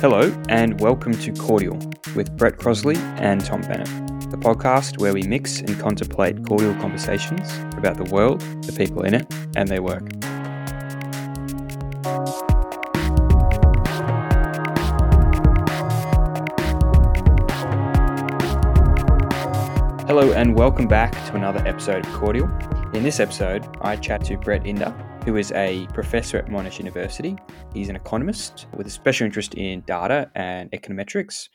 Hello, and welcome to Cordial with Brett Crosley and Tom Bennett, the podcast where we mix and contemplate cordial conversations about the world, the people in it, and their work. Hello, and welcome back to another episode of Cordial. In this episode, I chat to Brett Inder, who is a professor at Monash University. He's an economist with a special interest in data and econometrics.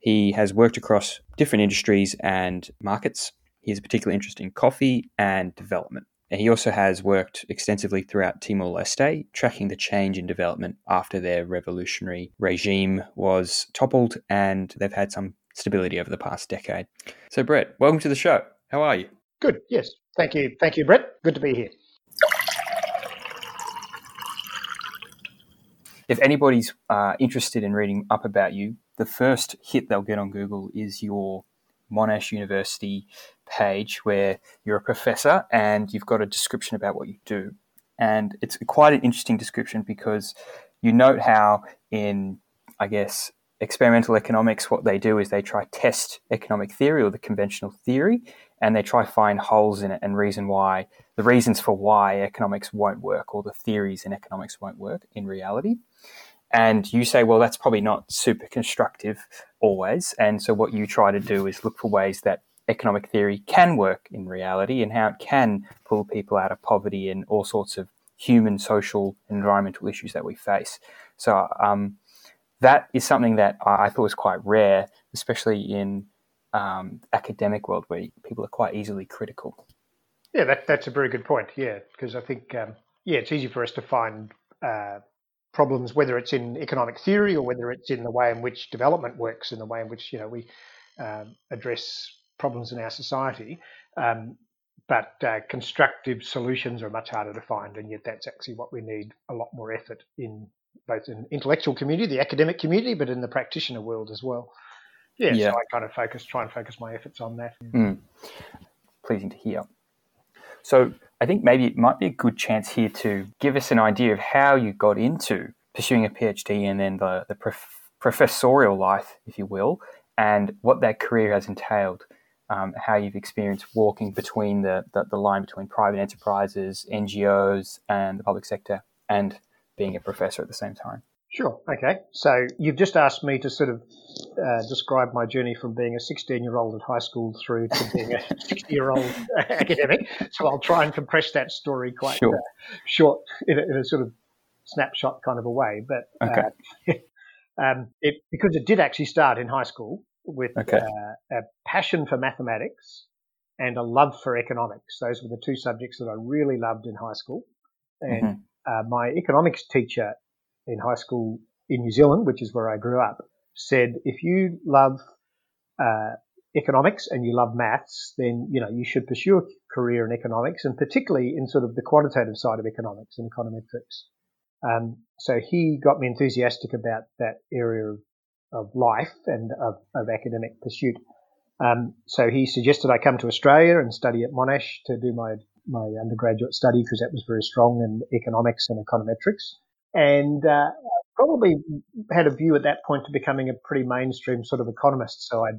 He has worked across different industries and markets. He has a particular interest in coffee and development. And he also has worked extensively throughout Timor Leste, tracking the change in development after their revolutionary regime was toppled, and they've had some stability over the past decade. So, Brett, welcome to the show. How are you? Good. Yes. Thank you. Thank you, Brett. Good to be here. If anybody's uh, interested in reading up about you, the first hit they'll get on Google is your Monash University page where you're a professor and you've got a description about what you do. And it's quite an interesting description because you note how, in, I guess, experimental economics, what they do is they try test economic theory or the conventional theory, and they try find holes in it and reason why the reasons for why economics won't work or the theories in economics won't work in reality. And you say, well, that's probably not super constructive always. And so what you try to do is look for ways that economic theory can work in reality and how it can pull people out of poverty and all sorts of human, social, environmental issues that we face. So um, that is something that I thought was quite rare, especially in um, academic world where people are quite easily critical. Yeah, that, that's a very good point. Yeah, because I think um, yeah, it's easy for us to find uh, problems, whether it's in economic theory or whether it's in the way in which development works, in the way in which you know we um, address problems in our society. Um, but uh, constructive solutions are much harder to find, and yet that's actually what we need a lot more effort in both in intellectual community, the academic community, but in the practitioner world as well. Yeah, yeah. so I kind of focus, try and focus my efforts on that. Mm. Pleasing to hear. So I think maybe it might be a good chance here to give us an idea of how you got into pursuing a PhD and then the, the prof- professorial life, if you will, and what that career has entailed. Um, how you've experienced walking between the, the, the line between private enterprises, NGOs, and the public sector, and being a professor at the same time. Sure. Okay. So you've just asked me to sort of uh, describe my journey from being a 16 year old at high school through to being a 60 year old academic. So I'll try and compress that story quite sure. uh, short in a, in a, sort of snapshot kind of a way. But okay. uh, um, it, because it did actually start in high school with okay. Uh, a passion for mathematics and a love for economics. Those were the two subjects that I really loved in high school. And mm-hmm uh, my economics teacher in high school in New Zealand, which is where I grew up, said if you love uh, economics and you love maths, then you know you should pursue a career in economics, and particularly in sort of the quantitative side of economics and econometrics. Um, so he got me enthusiastic about that area of, of life and of, of academic pursuit. Um, so he suggested I come to Australia and study at Monash to do my my undergraduate study because that was very strong in economics and econometrics. And uh, probably had a view at that point to becoming a pretty mainstream sort of economist. So I,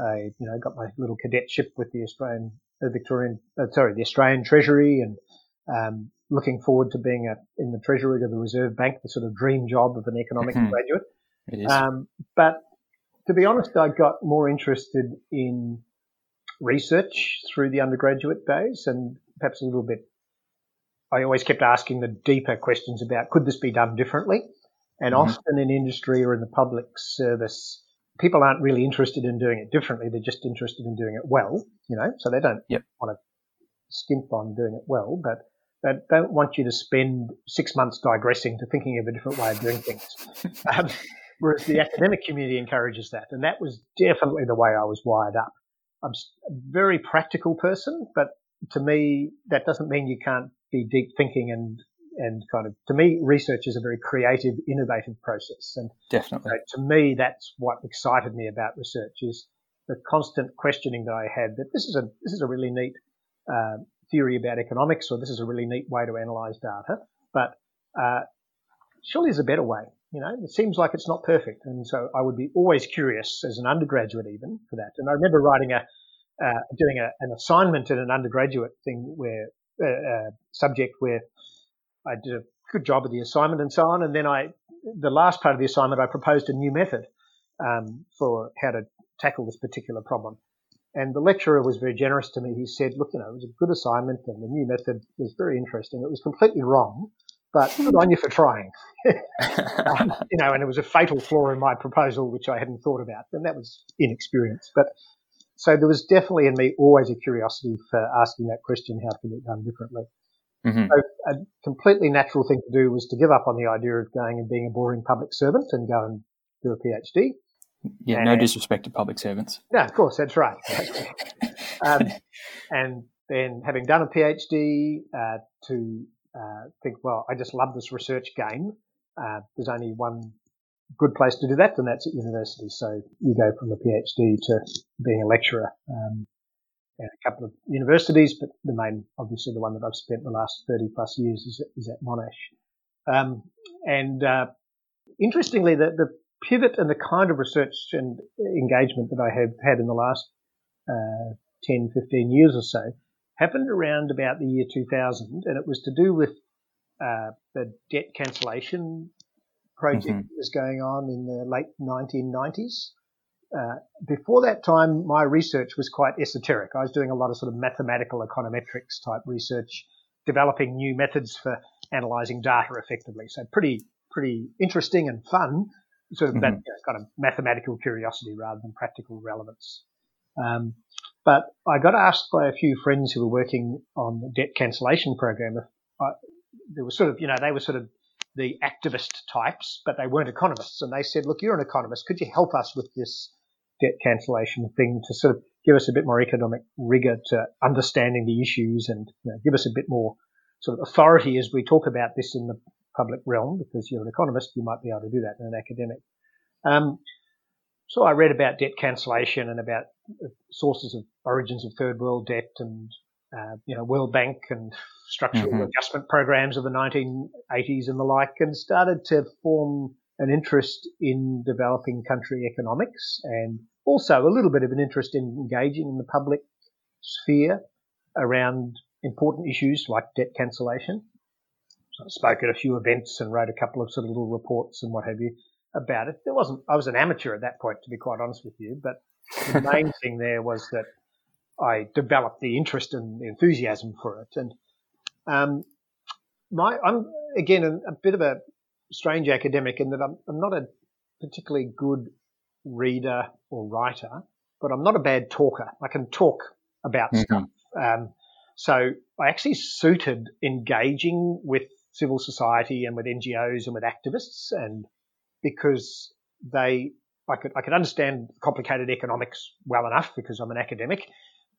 I you know, got my little cadetship with the Australian, uh, Victorian, uh, sorry, the Australian Treasury, and um, looking forward to being a, in the Treasury of the Reserve Bank, the sort of dream job of an economics mm-hmm. graduate. Um, but to be honest, I got more interested in research through the undergraduate days and perhaps a little bit. I always kept asking the deeper questions about could this be done differently? And mm-hmm. often in industry or in the public service, people aren't really interested in doing it differently. They're just interested in doing it well, you know, so they don't yep. want to skimp on doing it well, but they don't want you to spend six months digressing to thinking of a different way of doing things. um, whereas the academic community encourages that. And that was definitely the way I was wired up. I'm a very practical person, but to me, that doesn't mean you can't be deep thinking and and kind of to me, research is a very creative, innovative process. And definitely, to me, that's what excited me about research is the constant questioning that I had that this is a this is a really neat uh, theory about economics, or this is a really neat way to analyze data, but uh, surely there's a better way. You know, it seems like it's not perfect. And so I would be always curious as an undergraduate even for that. And I remember writing a, uh, doing a, an assignment in an undergraduate thing where, uh, subject where I did a good job of the assignment and so on. And then I, the last part of the assignment, I proposed a new method, um, for how to tackle this particular problem. And the lecturer was very generous to me. He said, look, you know, it was a good assignment and the new method was very interesting. It was completely wrong, but good on you for trying. um, you know, and it was a fatal flaw in my proposal, which I hadn't thought about. And that was inexperience. But so there was definitely in me always a curiosity for asking that question, how can it done differently? Mm-hmm. So a completely natural thing to do was to give up on the idea of going and being a boring public servant and go and do a PhD. Yeah, and, no disrespect to public servants. No, of course, that's right. um, and then having done a PhD, uh, to uh, think, well, I just love this research game. Uh, there's only one good place to do that, and that's at university. So you go from a PhD to being a lecturer um, at a couple of universities, but the main, obviously, the one that I've spent the last 30 plus years is, is at Monash. Um, and uh, interestingly, the, the pivot and the kind of research and engagement that I have had in the last uh, 10, 15 years or so happened around about the year 2000, and it was to do with uh, the debt cancellation project mm-hmm. that was going on in the late 1990s. Uh, before that time, my research was quite esoteric. I was doing a lot of sort of mathematical econometrics type research, developing new methods for analyzing data effectively. So pretty, pretty interesting and fun, sort of mm-hmm. you know, kind of mathematical curiosity rather than practical relevance. Um, but I got asked by a few friends who were working on the debt cancellation program. If I, there was sort of, you know, they were sort of the activist types, but they weren't economists. And they said, look, you're an economist. Could you help us with this debt cancellation thing to sort of give us a bit more economic rigor to understanding the issues and you know, give us a bit more sort of authority as we talk about this in the public realm because you're an economist, you might be able to do that in an academic. Um, so I read about debt cancellation and about sources of origins of third world debt and uh, you know World Bank and structural mm-hmm. adjustment programs of the 1980s and the like, and started to form an interest in developing country economics and also a little bit of an interest in engaging in the public sphere around important issues like debt cancellation. I spoke at a few events and wrote a couple of sort of little reports and what have you about it. There wasn't, I was an amateur at that point, to be quite honest with you, but the main thing there was that I developed the interest and the enthusiasm for it. And, um, my, I'm again a, a, bit of a strange academic in that I'm, I'm not a particularly good reader or writer, but I'm not a bad talker. I can talk about mm-hmm. stuff. Um, so I actually suited engaging with civil society and with NGOs and with activists, and because they, I could, I could understand complicated economics well enough because I'm an academic,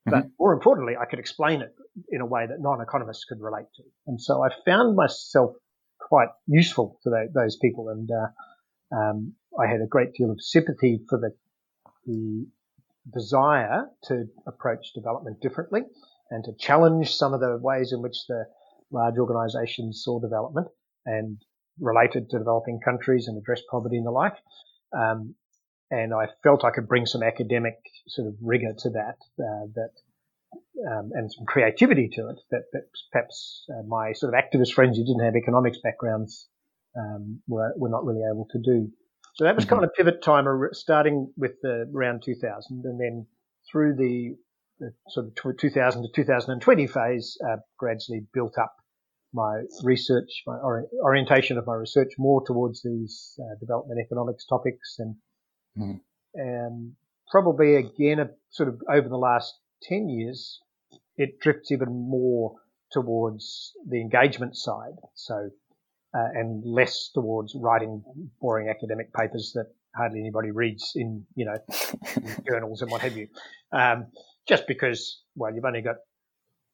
but mm-hmm. more importantly, I could explain it in a way that non-economists could relate to. And so I found myself quite useful to the, those people, and uh, um, I had a great deal of sympathy for the, the desire to approach development differently and to challenge some of the ways in which the large organisations saw development and related to developing countries and address poverty and the like. Um, and I felt I could bring some academic sort of rigor to that, uh, that um, and some creativity to it that, that perhaps uh, my sort of activist friends who didn't have economics backgrounds um, were, were not really able to do. So that was mm-hmm. kind of pivot time, starting with the around 2000, and then through the, the sort of 2000 to 2020 phase, uh, gradually built up my research, my orientation of my research more towards these uh, development economics topics, and mm. um, probably again a, sort of over the last 10 years, it drifts even more towards the engagement side. So, uh, and less towards writing boring academic papers that hardly anybody reads in, you know, journals and what have you. Um, just because, well, you've only got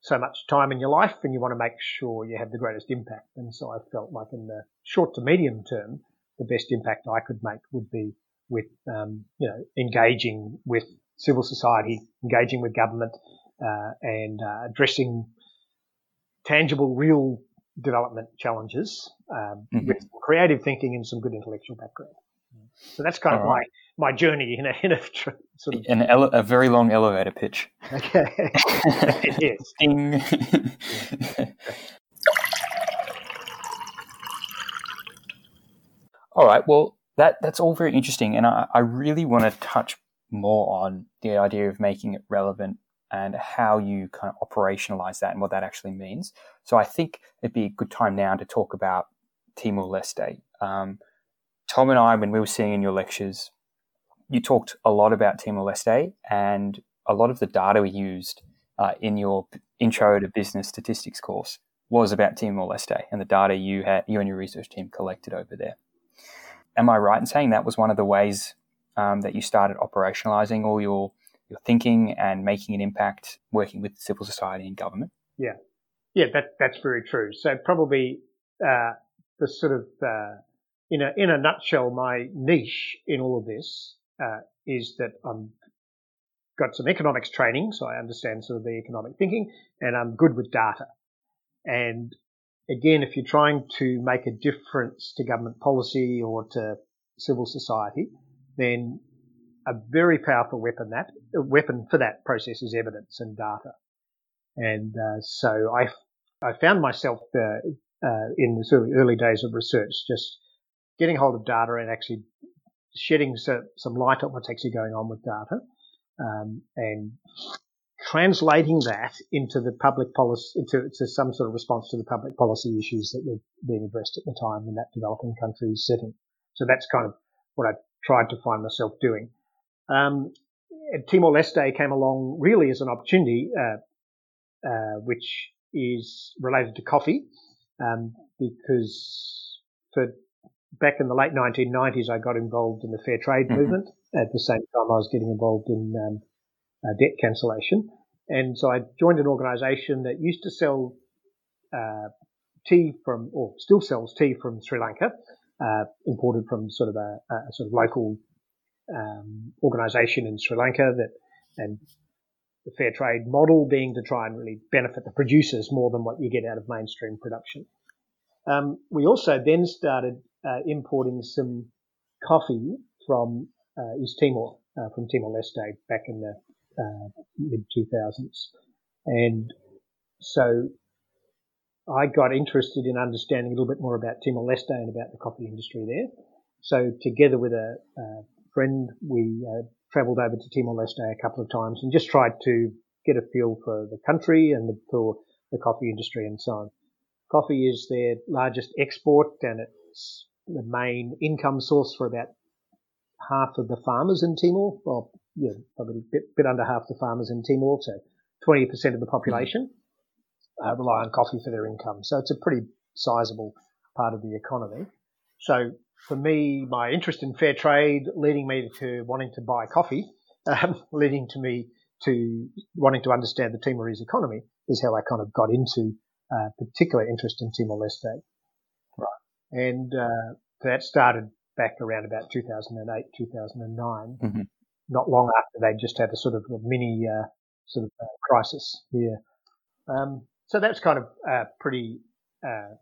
so much time in your life and you want to make sure you have the greatest impact. And so I felt like in the short to medium term, the best impact I could make would be with, um, you know, engaging with civil society, engaging with government, uh, and uh, addressing tangible, real development challenges um, mm-hmm. with creative thinking and some good intellectual background. So that's kind All of right. my, my journey in a, in a sort of An ele- a very long elevator pitch. Okay, is. Ding. all right. Well, that that's all very interesting, and I, I really want to touch more on the idea of making it relevant and how you kind of operationalize that and what that actually means. So I think it'd be a good time now to talk about Timor Leste. Um, Tom and I, when we were seeing in your lectures, you talked a lot about Timor Leste and a lot of the data we used uh, in your intro to business statistics course was about Timor Leste and the data you had, you and your research team collected over there. Am I right in saying that was one of the ways um, that you started operationalizing all your your thinking and making an impact working with civil society and government? Yeah, yeah, that that's very true. So probably uh, the sort of uh, in a in a nutshell, my niche in all of this uh, is that I'm got some economics training, so I understand sort of the economic thinking, and I'm good with data. And again, if you're trying to make a difference to government policy or to civil society, then a very powerful weapon that weapon for that process is evidence and data. And uh, so I I found myself uh, uh, in the sort of early days of research just getting hold of data and actually shedding some light on what's actually going on with data um, and translating that into the public policy, into, into, some sort of response to the public policy issues that were being addressed at the time in that developing country setting. So that's kind of what I tried to find myself doing. Um, Timor Leste came along really as an opportunity, uh, uh, which is related to coffee, um, because for back in the late 1990s, I got involved in the fair trade mm-hmm. movement. At the same time, I was getting involved in um, uh, debt cancellation. And so I joined an organization that used to sell uh, tea from, or still sells tea from Sri Lanka, uh, imported from sort of a, a sort of local um, organization in Sri Lanka that, and the fair trade model being to try and really benefit the producers more than what you get out of mainstream production. Um, we also then started uh, importing some coffee from uh, East Timor, uh, from Timor Leste back in the uh, mid 2000s. And so I got interested in understanding a little bit more about Timor Leste and about the coffee industry there. So together with a, a friend, we uh, travelled over to Timor Leste a couple of times and just tried to get a feel for the country and the, for the coffee industry and so on. Coffee is their largest export and it's the main income source for about half of the farmers in Timor. Well, yeah, probably a bit, bit under half the farmers in Timor, so 20% of the population uh, rely on coffee for their income. So it's a pretty sizable part of the economy. So for me, my interest in fair trade leading me to wanting to buy coffee, um, leading to me to wanting to understand the Timorese economy is how I kind of got into uh, particular interest in Timor Leste. Right. And uh, that started back around about 2008, 2009, mm-hmm. not long after they just had a sort of a mini uh, sort of uh, crisis here. Um, so that's kind of a pretty uh,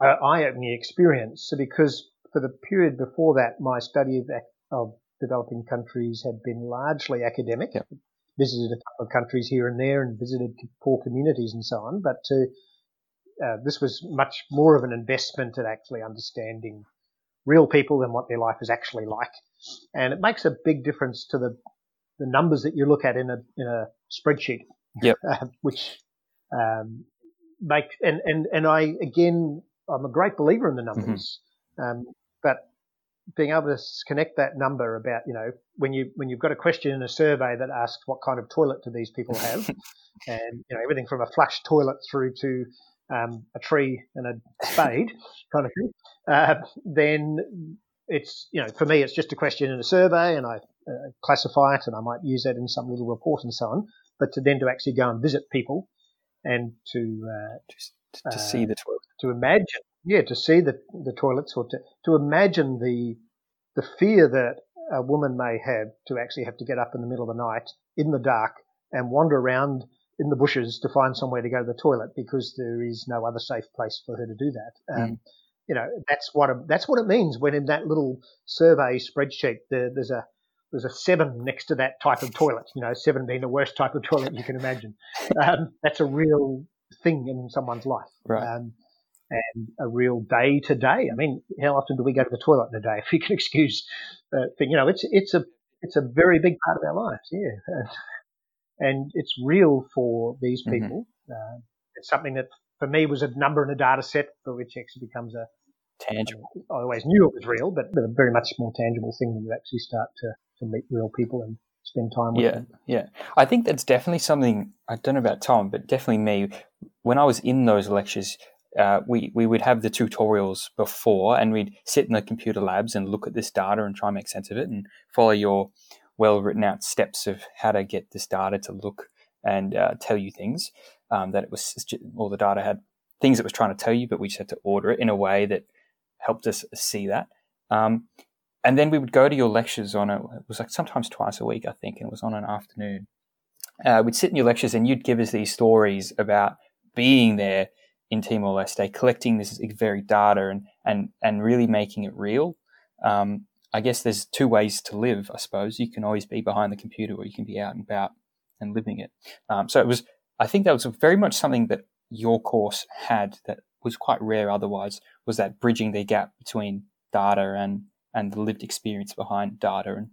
eye-opening experience. So because for the period before that, my study of, of developing countries had been largely academic. Yep. Visited a couple of countries here and there and visited poor communities and so on. But to, uh, this was much more of an investment in actually understanding real people than what their life is actually like. And it makes a big difference to the, the numbers that you look at in a, in a spreadsheet. Yep. Uh, which, um, make, and, and, and I, again, I'm a great believer in the numbers. Mm-hmm. Um, but being able to connect that number about, you know, when you when you've got a question in a survey that asks what kind of toilet do these people have, and you know everything from a flush toilet through to um, a tree and a spade kind of thing, uh, then it's you know for me it's just a question in a survey and I uh, classify it and I might use that in some little report and so on. But to then to actually go and visit people and to uh, just to see the toilet, to imagine yeah, to see the, the toilets or to, to imagine the, the fear that a woman may have to actually have to get up in the middle of the night in the dark and wander around in the bushes to find somewhere to go to the toilet because there is no other safe place for her to do that. Um, mm. You know, that's what a, that's what it means when in that little survey spreadsheet there, there's a there's a seven next to that type of toilet. You know, seven being the worst type of toilet you can imagine. Um, that's a real thing in someone's life. Right. Um, and a real day to day. I mean, how often do we go to the toilet in a day? If you can excuse the thing, you know, it's it's a it's a very big part of our lives. Yeah, and it's real for these mm-hmm. people. Mm-hmm. Uh, it's something that for me was a number in a data set for which actually becomes a tangible. I always knew it was real, but a very much more tangible thing when you actually start to, to meet real people and spend time with yeah, them. Yeah, I think that's definitely something. I don't know about Tom, but definitely me. When I was in those lectures, uh, we we would have the tutorials before, and we'd sit in the computer labs and look at this data and try and make sense of it, and follow your well written out steps of how to get this data to look and uh, tell you things. Um, that it was all the data had things it was trying to tell you, but we just had to order it in a way that helped us see that. Um, and then we would go to your lectures on a, it was like sometimes twice a week, I think, and it was on an afternoon. Uh, we'd sit in your lectures and you'd give us these stories about being there in Timor Leste, collecting this very data and, and, and really making it real. Um, I guess there's two ways to live, I suppose. You can always be behind the computer or you can be out and about and living it. Um, so it was, I think that was very much something that your course had that was quite rare otherwise, was that bridging the gap between data and, and the lived experience behind data and,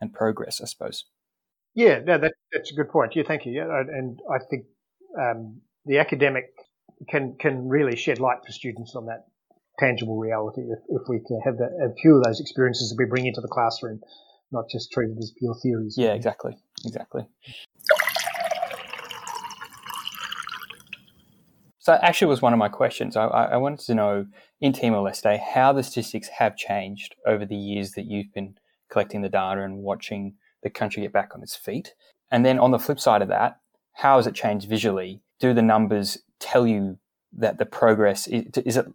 and progress, I suppose. Yeah, no, that, that's a good point. Yeah, thank you. Yeah, and I think um, the academic can can really shed light for students on that tangible reality if, if we can have that, a few of those experiences that we bring into the classroom, not just treated as pure theories. Yeah, exactly, exactly. So actually was one of my questions. I, I wanted to know in Timor-Leste how the statistics have changed over the years that you've been collecting the data and watching the country get back on its feet. And then on the flip side of that, how has it changed visually? Do the numbers tell you that the progress is, is it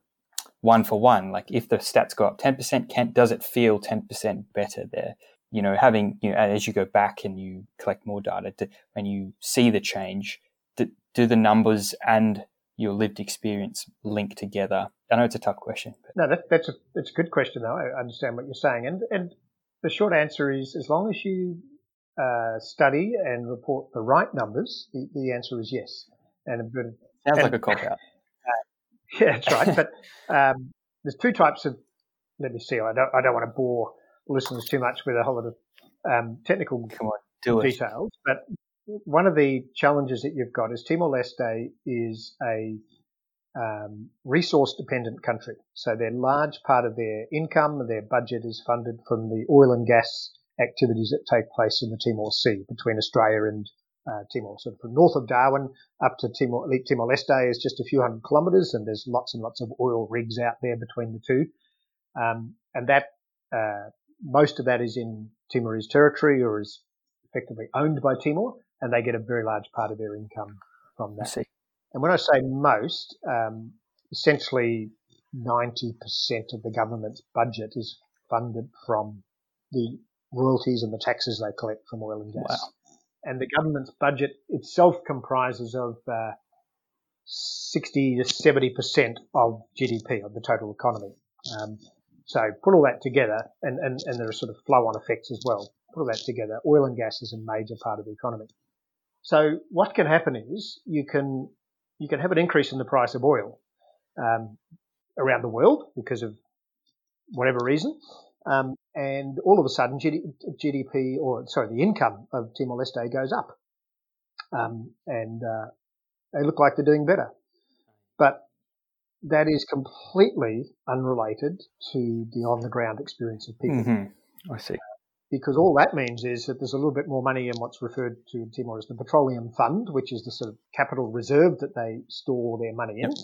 one for one? Like if the stats go up 10%, can, does it feel 10% better there? You know, having, you know, as you go back and you collect more data, do, when you see the change, do, do, the numbers and your lived experience link together? I know it's a tough question. But. No, that, that's a, that's a good question though. I understand what you're saying. And, and the short answer is as long as you uh, study and report the right numbers, the, the answer is yes. And, Sounds and, like a cop out. Yeah, that's right. but um, there's two types of. Let me see. I don't. I don't want to bore listeners too much with a whole lot of um, technical on, details. It. But one of the challenges that you've got is Timor Leste is a um, resource dependent country. So their large part of their income, their budget is funded from the oil and gas activities that take place in the Timor Sea between Australia and uh, Timor. So from north of Darwin up to Timor, Timor Leste is just a few hundred kilometres, and there's lots and lots of oil rigs out there between the two. Um, and that uh, most of that is in Timorese territory or is effectively owned by Timor, and they get a very large part of their income from that. And when I say most, um, essentially 90% of the government's budget is funded from the royalties and the taxes they collect from oil and gas. Wow and the government's budget itself comprises of uh, 60 to 70 percent of GDP of the total economy. Um, so put all that together, and, and, and there are sort of flow-on effects as well. Put all that together, oil and gas is a major part of the economy. So what can happen is you can you can have an increase in the price of oil um, around the world because of whatever reason, um, and all of a sudden GDP or sorry, the income of Timor Leste goes up, um, and uh, they look like they're doing better, but that is completely unrelated to the on the ground experience of people. Mm-hmm. I see. Because all that means is that there's a little bit more money in what's referred to in Timor as the petroleum fund, which is the sort of capital reserve that they store their money in, yep.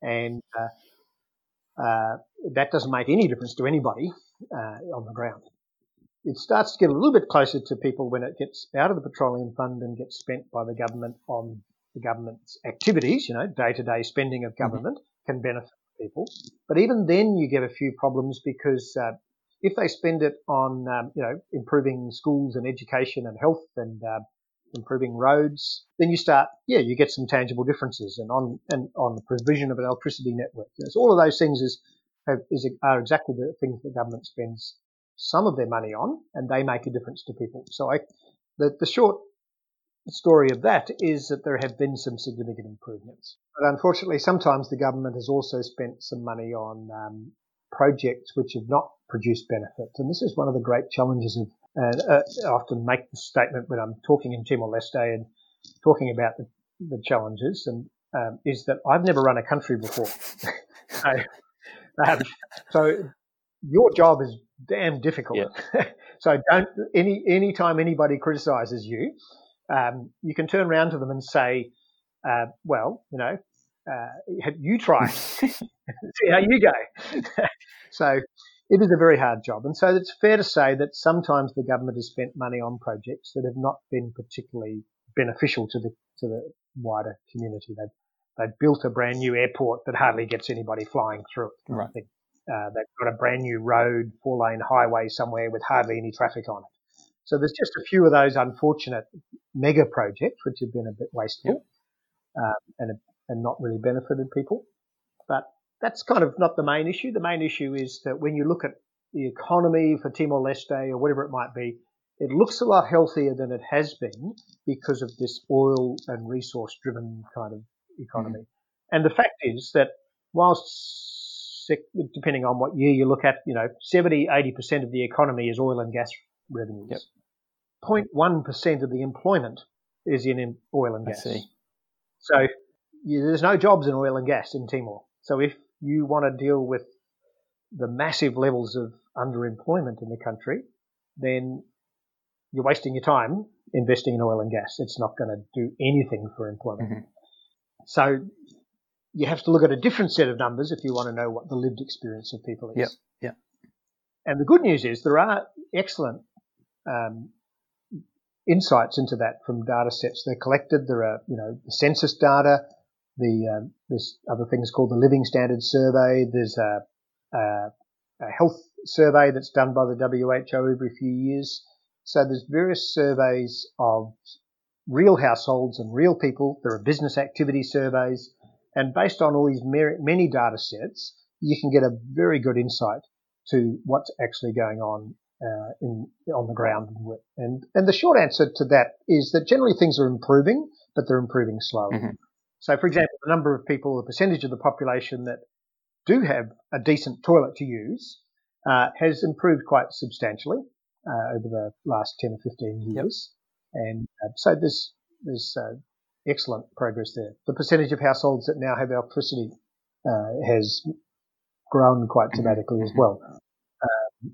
and uh, uh, that doesn't make any difference to anybody uh, on the ground. It starts to get a little bit closer to people when it gets out of the petroleum fund and gets spent by the government on the government's activities, you know, day to day spending of mm-hmm. government mm-hmm. can benefit people. But even then you get a few problems because uh, if they spend it on, um, you know, improving schools and education and health and uh, improving roads, then you start, yeah, you get some tangible differences and on, and on the provision of an electricity network. So all of those things is, have, is, are exactly the things that government spends some of their money on and they make a difference to people. So I, the, the short story of that is that there have been some significant improvements. But unfortunately, sometimes the government has also spent some money on um, projects which have not produced benefits. And this is one of the great challenges of, and uh, I often make the statement when I'm talking in Timor-Leste and talking about the, the challenges, and um, is that I've never run a country before. so, um, so your job is damn difficult. Yeah. so don't any any time anybody criticizes you, um, you can turn around to them and say, uh, well, you know, uh, you try, see how you go. so it is a very hard job. And so it's fair to say that sometimes the government has spent money on projects that have not been particularly beneficial to the, to the wider community. They've, they've built a brand new airport that hardly gets anybody flying through it. Right. Uh, they've got a brand new road, four lane highway somewhere with hardly any traffic on it. So there's just a few of those unfortunate mega projects which have been a bit wasteful um, and, and not really benefited people. But that's kind of not the main issue. The main issue is that when you look at the economy for Timor Leste or whatever it might be, it looks a lot healthier than it has been because of this oil and resource driven kind of economy. Mm-hmm. And the fact is that whilst depending on what year you look at, you know, 70, 80% of the economy is oil and gas revenues. Yep. 0.1% of the employment is in oil and gas. So you, there's no jobs in oil and gas in Timor. So if you want to deal with the massive levels of underemployment in the country, then you're wasting your time investing in oil and gas. It's not going to do anything for employment. Mm-hmm. So you have to look at a different set of numbers if you want to know what the lived experience of people is. Yeah, yeah. And the good news is there are excellent um, insights into that from data sets they're collected. There are, you know, the census data. The um, there's other things called the Living Standards Survey. There's a, a, a health survey that's done by the WHO every few years. So there's various surveys of real households and real people. There are business activity surveys, and based on all these many data sets, you can get a very good insight to what's actually going on uh, in on the ground. And and the short answer to that is that generally things are improving, but they're improving slowly. Mm-hmm. So, for example, the number of people, the percentage of the population that do have a decent toilet to use uh, has improved quite substantially uh, over the last 10 or 15 years. And uh, so there's, there's uh, excellent progress there. The percentage of households that now have electricity uh, has grown quite dramatically as well. Um,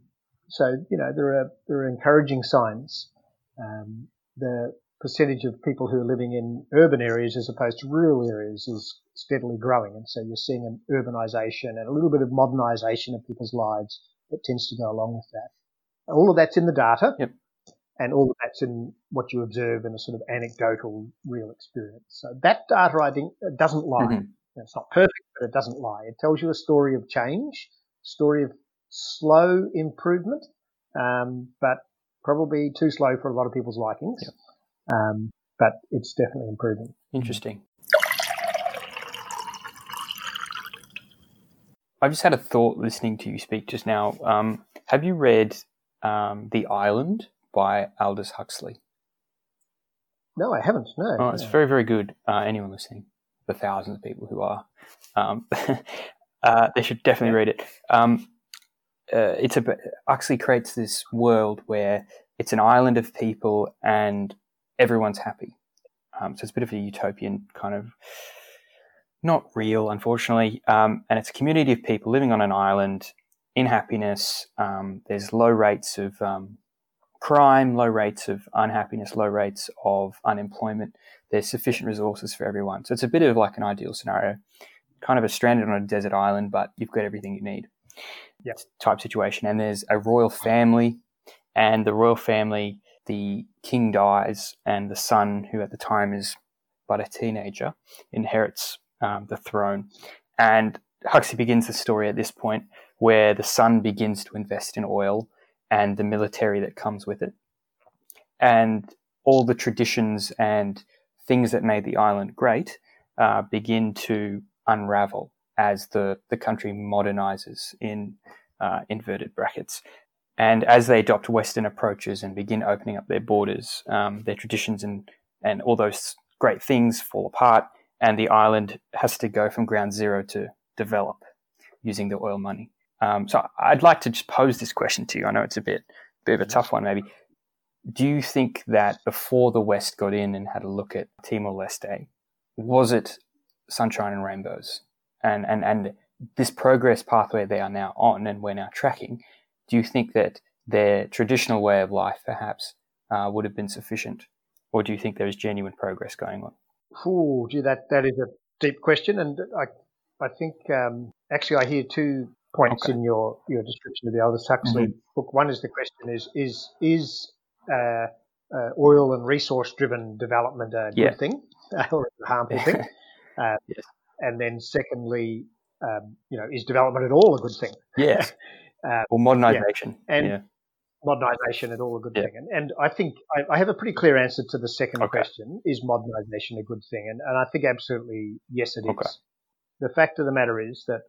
so, you know, there are, there are encouraging signs. Um, the percentage of people who are living in urban areas as opposed to rural areas is steadily growing. And so you're seeing an urbanization and a little bit of modernization of people's lives that tends to go along with that. All of that's in the data. Yep. And all of that's in what you observe in a sort of anecdotal real experience. So that data, I think, doesn't lie. Mm-hmm. It's not perfect, but it doesn't lie. It tells you a story of change, story of slow improvement, um, but probably too slow for a lot of people's likings. Yep. Um, but it's definitely improving. Interesting. I just had a thought listening to you speak just now. Um, have you read um, The Island by Aldous Huxley? No, I haven't. No. Oh, it's very, very good. Uh, anyone listening, the thousands of people who are, um, uh, they should definitely read it. Um, uh, it's a Huxley creates this world where it's an island of people and everyone's happy. Um, so it's a bit of a utopian kind of, not real, unfortunately. Um, and it's a community of people living on an island in happiness. Um, there's low rates of um, crime, low rates of unhappiness, low rates of unemployment. There's sufficient resources for everyone. So it's a bit of like an ideal scenario, kind of a stranded on a desert island, but you've got everything you need. Yep. Type situation. And there's a royal family, and the royal family the king dies and the son, who at the time is but a teenager, inherits um, the throne. And Huxley begins the story at this point where the son begins to invest in oil and the military that comes with it. And all the traditions and things that made the island great uh, begin to unravel as the, the country modernizes in uh, inverted brackets. And as they adopt Western approaches and begin opening up their borders, um, their traditions and, and all those great things fall apart, and the island has to go from ground zero to develop using the oil money. Um, so I'd like to just pose this question to you. I know it's a bit, bit of a tough one, maybe. Do you think that before the West got in and had a look at Timor Leste, was it sunshine and rainbows? And, and, and this progress pathway they are now on and we're now tracking, do you think that their traditional way of life perhaps uh, would have been sufficient? Or do you think there is genuine progress going on? Oh, gee, that, that is a deep question. And I, I think um, actually I hear two points okay. in your, your description of the Aldous Huxley mm-hmm. book. One is the question is, is, is uh, uh, oil and resource driven development a good yeah. thing or a harmful thing? Uh, yes. And then secondly, um, you know, is development at all a good thing? Yes. uh, or modernization. Yeah. And yeah. modernization at all a good yeah. thing. And, and I think I, I, have a pretty clear answer to the second okay. question: Is modernization a good thing? And, and I think absolutely yes, it okay. is. The fact of the matter is that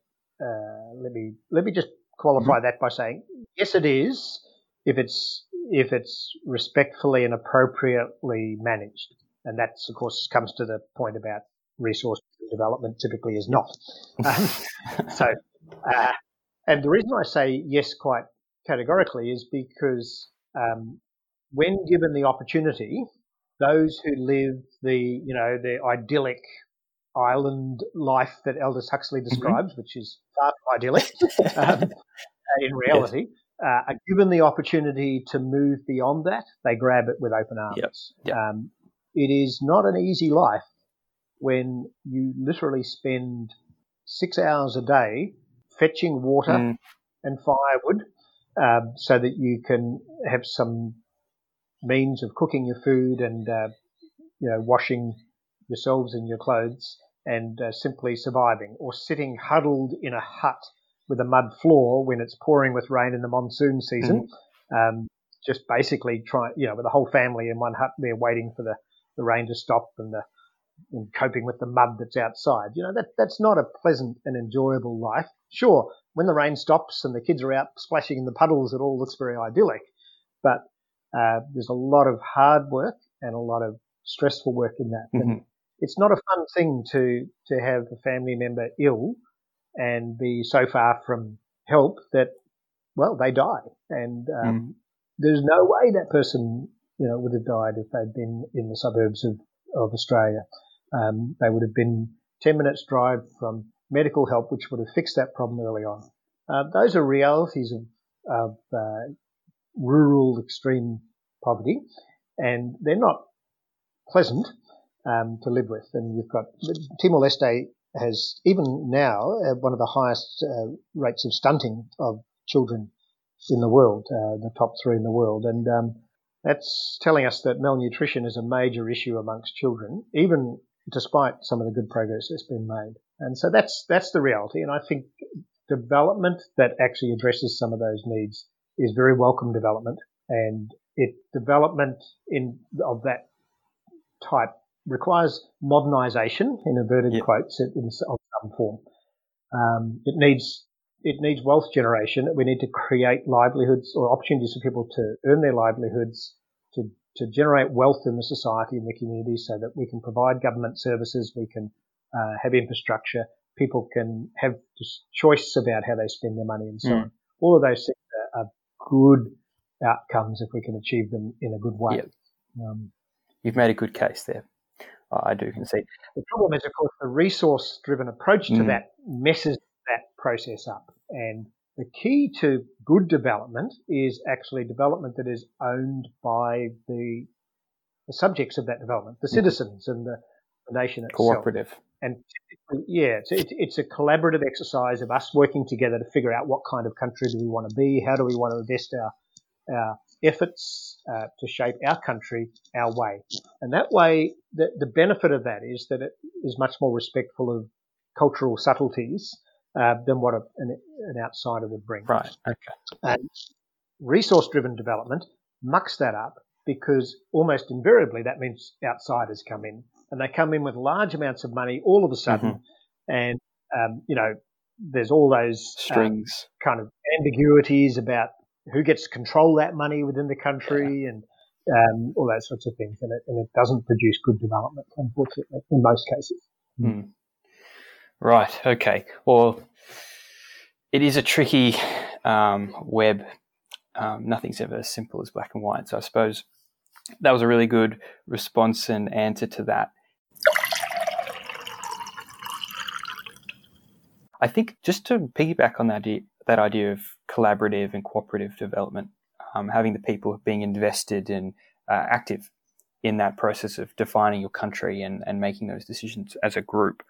uh, let me let me just qualify that by saying yes, it is if it's if it's respectfully and appropriately managed. And that, of course, comes to the point about resource development typically is not. Um, so, uh, and the reason I say yes quite categorically is because um, when given the opportunity, those who live the, you know, the idyllic island life that Aldous Huxley mm-hmm. describes, mm-hmm. which is far from idyllic um, in reality, uh, are given the opportunity to move beyond that, they grab it with open arms. Yep. Yep. Um, it is not an easy life when you literally spend six hours a day fetching water mm. and firewood um, so that you can have some means of cooking your food and uh, you know washing yourselves and your clothes and uh, simply surviving or sitting huddled in a hut with a mud floor when it's pouring with rain in the monsoon season mm. um, just basically trying, you know with the whole family in one hut there waiting for the, the rain to stop and the and coping with the mud that's outside. You know, that, that's not a pleasant and enjoyable life. Sure, when the rain stops and the kids are out splashing in the puddles, it all looks very idyllic. But uh, there's a lot of hard work and a lot of stressful work in that. Mm-hmm. And it's not a fun thing to, to have a family member ill and be so far from help that, well, they die. And um, mm. there's no way that person, you know, would have died if they'd been in the suburbs of, of Australia. Um, they would have been 10 minutes drive from medical help, which would have fixed that problem early on. Uh, those are realities of, of uh, rural extreme poverty, and they're not pleasant um, to live with. And you've got Timor Leste has even now uh, one of the highest uh, rates of stunting of children in the world, uh, the top three in the world, and um, that's telling us that malnutrition is a major issue amongst children, even despite some of the good progress that's been made. And so that's that's the reality. And I think development that actually addresses some of those needs is very welcome development. And it development in of that type requires modernisation in inverted yep. quotes in, in of some form. Um, it needs it needs wealth generation. We need to create livelihoods or opportunities for people to earn their livelihoods, to to generate wealth in the society and the community so that we can provide government services, we can uh, have infrastructure, people can have choice about how they spend their money and so mm. on. All of those things are, are, good outcomes if we can achieve them in a good way. Yep. Um, You've made a good case there. I do concede. The problem is, of course, the resource driven approach to mm. that messes that process up. And the key to good development is actually development that is owned by the, the subjects of that development, the citizens and the, the nation itself. Cooperative. And yeah, it's, it's, it's, a collaborative exercise of us working together to figure out what kind of country do we want to be, how do we want to invest our, our efforts uh, to shape our country our way. And that way, the, the benefit of that is that it is much more respectful of cultural subtleties uh, than what a, an, an, outsider would bring. Right. Okay. And resource-driven development mucks that up because almost invariably that means outsiders come in and they come in with large amounts of money all of a sudden. Mm-hmm. And, um, you know, there's all those um, strings, um, kind of ambiguities about who gets to control that money within the country yeah. and um, all that sorts of things. And it, and it doesn't produce good development, unfortunately, in most cases. Mm. Right. Okay. Well, it is a tricky um, web. Um, nothing's ever as simple as black and white. So I suppose that was a really good response and answer to that. I think just to piggyback on that idea, that idea of collaborative and cooperative development, um, having the people being invested and uh, active in that process of defining your country and, and making those decisions as a group.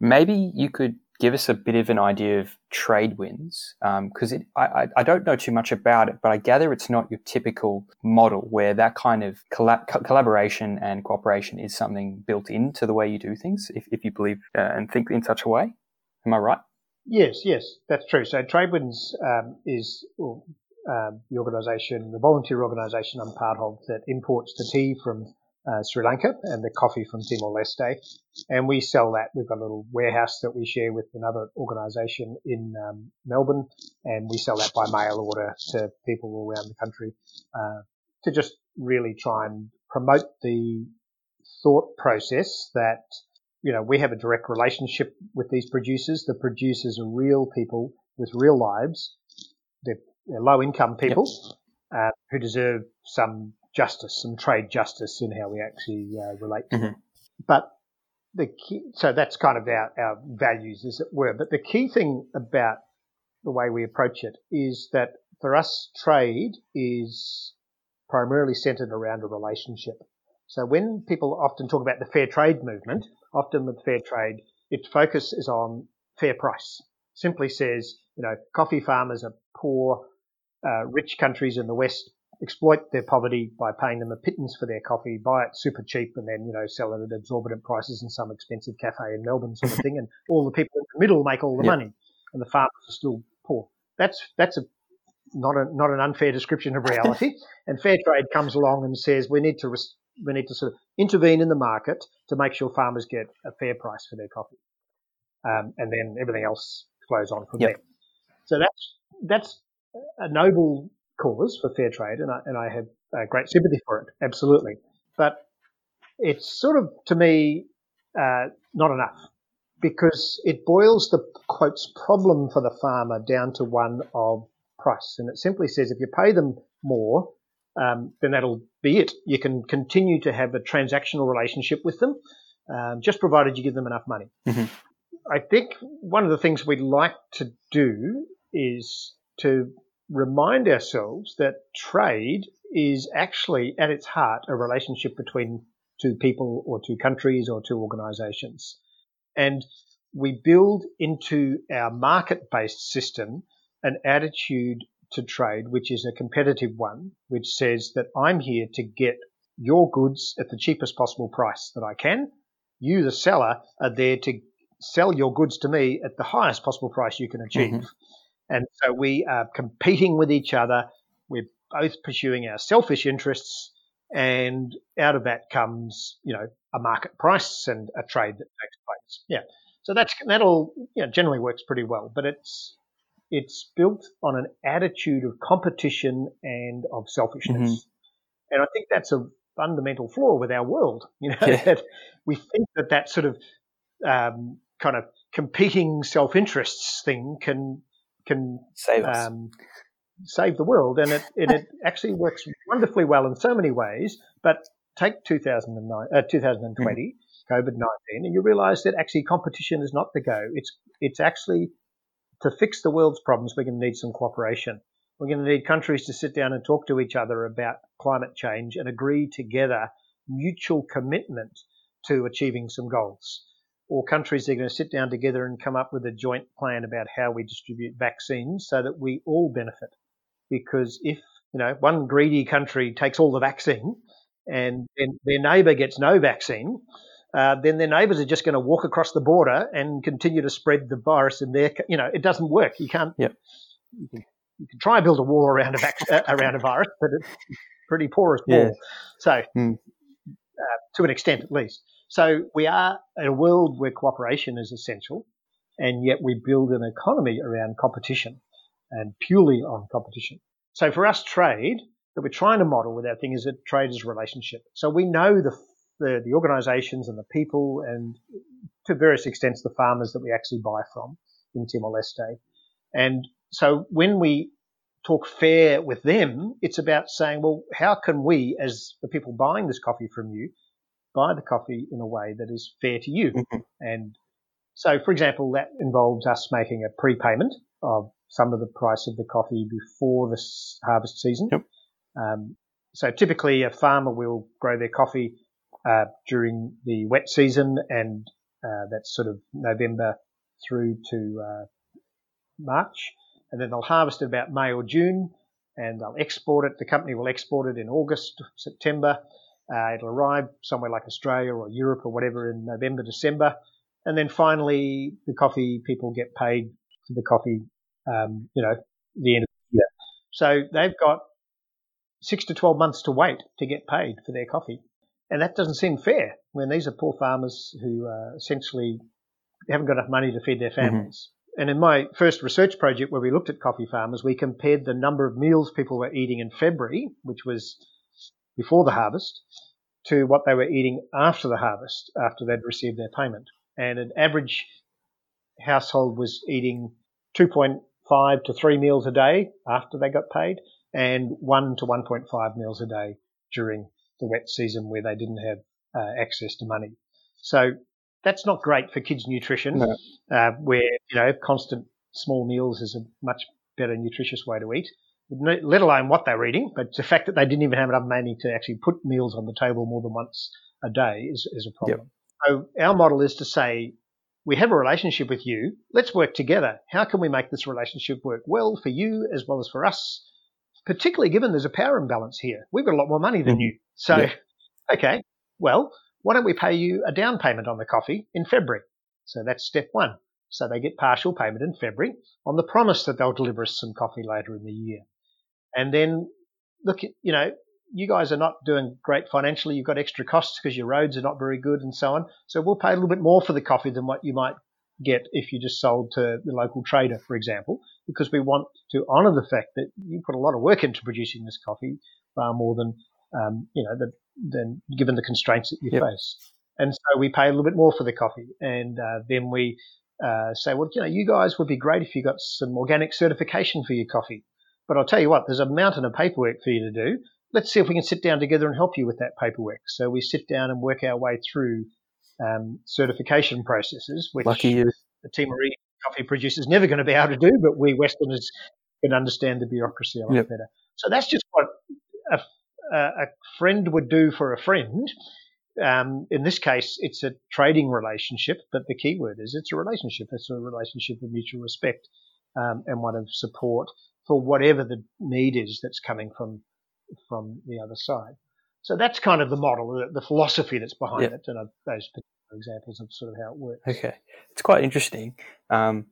Maybe you could give us a bit of an idea of Tradewinds because um, I, I, don't know too much about it but i gather it's not your typical model where that kind of collab- collaboration and cooperation is something built into the way you do things if, if you believe uh, and think in such a way am i right yes yes that's true so Tradewinds um, is um, the organisation the volunteer organisation i'm part of that imports the tea from uh, Sri Lanka and the coffee from Timor Leste. And we sell that. We've got a little warehouse that we share with another organisation in um, Melbourne, and we sell that by mail order to people all around the country uh, to just really try and promote the thought process that you know we have a direct relationship with these producers. The producers are real people with real lives. They're, they're low income people yep. uh, who deserve some justice, some trade justice in how we actually uh, relate to mm-hmm. them. But the key, so that's kind of our, our values, as it were. But the key thing about the way we approach it is that for us, trade is primarily centered around a relationship. So when people often talk about the fair trade movement, often with fair trade, its focus is on fair price. Simply says, you know, coffee farmers are poor, uh, rich countries in the West exploit their poverty by paying them a pittance for their coffee, buy it super cheap, and then you know sell it at exorbitant prices in some expensive cafe in Melbourne, sort of thing. And all the people in the middle make all the yep. money, and the farmers are still poor. That's that's a not a not an unfair description of reality. and fair trade comes along and says we need to res- we need to sort of intervene in the market to make sure farmers get a fair price for their coffee, um, and then everything else flows on from yep. there. So that's that's a noble cause for fair trade, and I, and I have uh, great sympathy for it, absolutely. But it's sort of, to me, uh, not enough because it boils the quotes problem for the farmer down to one of price. And it simply says if you pay them more, um, then that'll be it. You can continue to have a transactional relationship with them, um, just provided you give them enough money. Mm-hmm. I think one of the things we'd like to do is to remind ourselves that trade is actually at its heart a relationship between two people or two countries or two organizations. And we build into our market based system an attitude to trade, which is a competitive one, which says that I'm here to get your goods at the cheapest possible price that I can. You, the seller, are there to sell your goods to me at the highest possible price you can achieve. Mm-hmm. And so we are competing with each other. We're both pursuing our selfish interests. And out of that comes, you know, a market price and a trade that takes place. Yeah. So that's, that all, you know, generally works pretty well, but it's, it's built on an attitude of competition and of selfishness. Mm-hmm. And I think that's a fundamental flaw with our world, you know, yeah. that we think that that sort of, um, kind of competing self interests thing can can save us. Um, save the world, and it, and it actually works wonderfully well in so many ways. But take 2009, uh, 2020, mm-hmm. COVID 19, and you realise that actually competition is not the go. It's it's actually to fix the world's problems. We're going to need some cooperation. We're going to need countries to sit down and talk to each other about climate change and agree together mutual commitment to achieving some goals or countries are going to sit down together and come up with a joint plan about how we distribute vaccines so that we all benefit. Because if, you know, one greedy country takes all the vaccine and then their neighbour gets no vaccine, uh, then their neighbours are just going to walk across the border and continue to spread the virus in their, you know, it doesn't work. You can't, yep. you, can, you can try and build a wall around a, vac- uh, around a virus, but it's pretty porous ball. Yeah. So, mm. uh, to an extent at least. So, we are in a world where cooperation is essential, and yet we build an economy around competition and purely on competition. So, for us, trade that we're trying to model with our thing is a traders relationship. So, we know the the, the organisations and the people, and to various extents, the farmers that we actually buy from in Timor Leste. And so when we talk fair with them, it's about saying, well, how can we, as the people buying this coffee from you, buy the coffee in a way that is fair to you? Mm-hmm. And so, for example, that involves us making a prepayment of some of the price of the coffee before the harvest season. Yep. Um, so typically, a farmer will grow their coffee uh, during the wet season, and uh, that's sort of November through to uh, March, and then they'll harvest it about May or June, and they'll export it. The company will export it in August, September. Uh, it'll arrive somewhere like Australia or Europe or whatever in November, December, and then finally the coffee people get paid for the coffee. Um, you know, the end of the year. So they've got six to twelve months to wait to get paid for their coffee. And that doesn't seem fair when these are poor farmers who uh, essentially haven't got enough money to feed their mm-hmm. families. Mm-hmm. And in my first research project where we looked at coffee farmers, we compared the number of meals people were eating in February, which was before the harvest, to what they were eating after the harvest, after they'd received their payment. And an average household was eating 2.5 to 3 meals a day after they got paid, and 1 to 1.5 meals a day during the wet season where they didn't have uh, access to money. So that's not great for kids' nutrition, no. uh, where you know constant small meals is a much better nutritious way to eat. Let alone what they were eating, but the fact that they didn't even have enough money to actually put meals on the table more than once a day is, is a problem. Yep. So our model is to say, we have a relationship with you. Let's work together. How can we make this relationship work well for you as well as for us? Particularly given there's a power imbalance here. We've got a lot more money than mm-hmm. you. So, yeah. okay, well, why don't we pay you a down payment on the coffee in February? So that's step one. So they get partial payment in February on the promise that they'll deliver us some coffee later in the year. And then look, you know, you guys are not doing great financially. You've got extra costs because your roads are not very good and so on. So we'll pay a little bit more for the coffee than what you might get if you just sold to the local trader, for example, because we want to honour the fact that you put a lot of work into producing this coffee, far more than um, you know, the, than given the constraints that you yep. face. And so we pay a little bit more for the coffee, and uh, then we uh, say, well, you know, you guys would be great if you got some organic certification for your coffee. But I'll tell you what, there's a mountain of paperwork for you to do. Let's see if we can sit down together and help you with that paperwork. So we sit down and work our way through um, certification processes, which Lucky you. the Timorese coffee producers never going to be able to do, but we Westerners can understand the bureaucracy a lot yep. better. So that's just what a a friend would do for a friend. Um, in this case, it's a trading relationship, but the key word is it's a relationship. It's a relationship of mutual respect um, and one of support for whatever the need is that's coming from from the other side. So that's kind of the model, the, the philosophy that's behind yep. it, and those examples of sort of how it works. Okay, it's quite interesting. Um,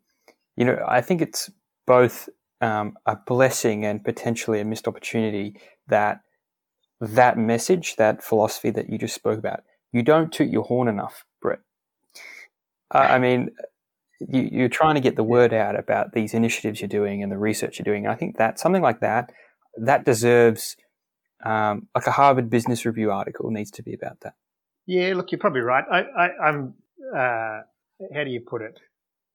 you know, I think it's both um, a blessing and potentially a missed opportunity that that message, that philosophy that you just spoke about, you don't toot your horn enough, Brett. Uh, I mean, you, are trying to get the word out about these initiatives you're doing and the research you're doing. I think that something like that, that deserves um, like a Harvard Business Review article needs to be about that. Yeah, look, you're probably right. I, am uh, how do you put it?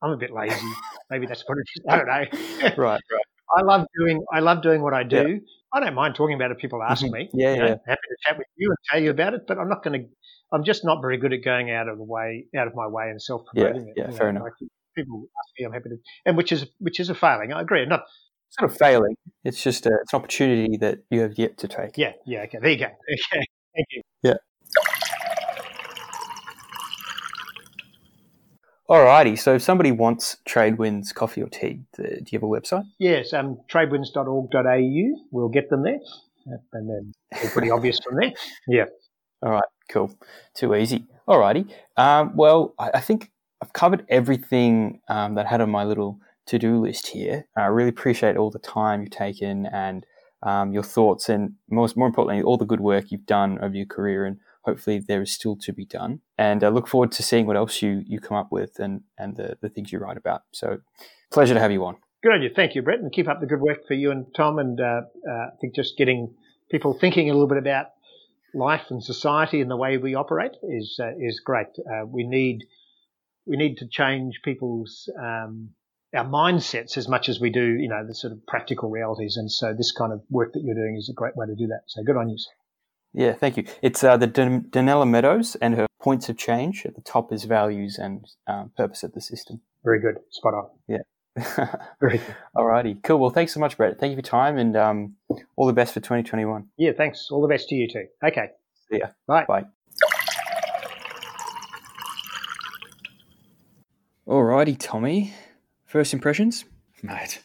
I'm a bit lazy. Maybe that's what it is. I don't know. right, right. I love doing I love doing what I do. Yeah. I don't mind talking about it. People ask mm-hmm. me. Yeah, you know, yeah. Happy to chat with you and tell you about it, but I'm not going to. I'm just not very good at going out of the way, out of my way, and self promoting yeah, it. Yeah, fair know, enough. Like people ask me, I'm happy to, and which is which is a failing. I agree. I'm not sort of failing. It's just a, it's an opportunity that you have yet to take. Yeah, yeah. Okay, there you go. Okay, thank you. Yeah. Alrighty, so if somebody wants Tradewinds coffee or tea, do you have a website? Yes, um, tradewinds.org.au. We'll get them there, and then pretty obvious from there. Yeah. All right, cool. Too easy. Alrighty. Um, well, I, I, think I've covered everything um, that I had on my little to-do list here. I really appreciate all the time you've taken and um, your thoughts and most more importantly, all the good work you've done over your career. And hopefully, there is still to be done. And I look forward to seeing what else you you come up with and and the the things you write about. So, pleasure to have you on. Good on you. Thank you, Brett, and keep up the good work for you and Tom. And uh, uh, I think just getting people thinking a little bit about life and society and the way we operate is uh, is great. Uh, we need we need to change people's um, our mindsets as much as we do, you know, the sort of practical realities. And so this kind of work that you're doing is a great way to do that. So good on you. Yeah, thank you. It's uh, the Dan- Donella Meadows and her points of change. At the top is values and um, purpose of the system. Very good. Spot on. Yeah. Very good. Alrighty. Cool. Well, thanks so much, Brett. Thank you for your time and um, all the best for 2021. Yeah, thanks. All the best to you too. Okay. See ya. Bye. Bye. Alrighty, Tommy. First impressions? Mate,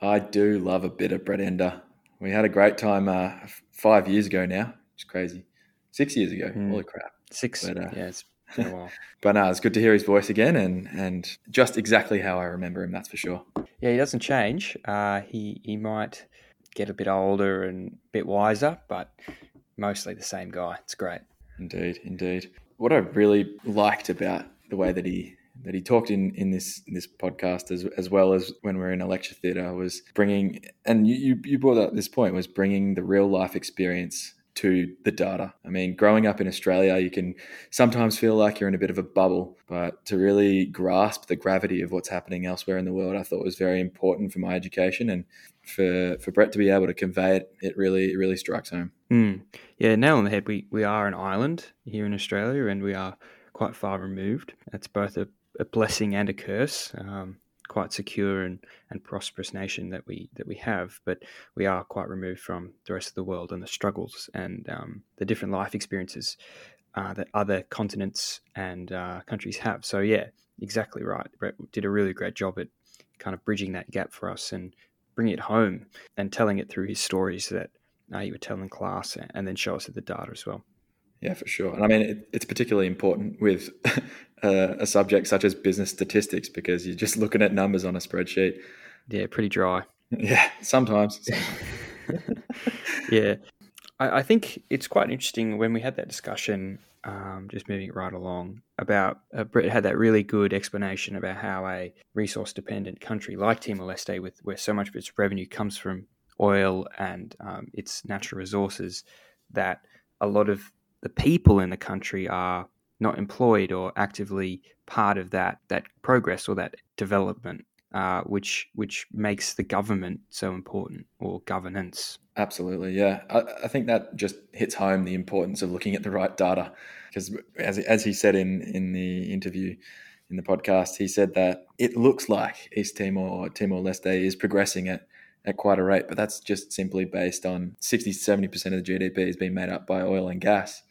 I do love a bit of Brett Inder. We had a great time uh, five years ago now. It's crazy. Six years ago. Mm. Holy crap. Six. But, uh, yeah, it's been a while. but no, it's good to hear his voice again and, and just exactly how I remember him, that's for sure. Yeah, he doesn't change. Uh, he, he might get a bit older and a bit wiser, but mostly the same guy. It's great. Indeed, indeed. What I really liked about the way that he that he talked in in this in this podcast as as well as when we are in a lecture theatre was bringing and you you brought up this point was bringing the real life experience to the data. I mean, growing up in Australia, you can sometimes feel like you're in a bit of a bubble, but to really grasp the gravity of what's happening elsewhere in the world, I thought was very important for my education and for for Brett to be able to convey it. It really it really strikes home. Mm. Yeah, nail on the head. We we are an island here in Australia, and we are quite far removed. It's both a a blessing and a curse. Um, quite secure and, and prosperous nation that we that we have, but we are quite removed from the rest of the world and the struggles and um, the different life experiences uh, that other continents and uh, countries have. So yeah, exactly right. Brett did a really great job at kind of bridging that gap for us and bringing it home and telling it through his stories that uh, he would tell in class and then show us the data as well. Yeah, for sure. And I mean, it, it's particularly important with a, a, subject such as business statistics because you're just looking at numbers on a spreadsheet. Yeah, pretty dry. Yeah, sometimes. yeah. I, I, think it's quite interesting when we had that discussion, um, just moving right along, about uh, Brett had that really good explanation about how a resource dependent country like Timor Leste, with where so much of its revenue comes from oil and um, its natural resources, that a lot of the people in the country are not employed or actively part of that that progress or that development, uh, which which makes the government so important or governance. Absolutely, yeah. I, I, think that just hits home the importance of looking at the right data, because as as he said in in the interview in the podcast, he said that it looks like East Timor or Timor Leste is progressing at at quite a rate, but that's just simply based on 60 70% of the GDP is being made up by oil and gas.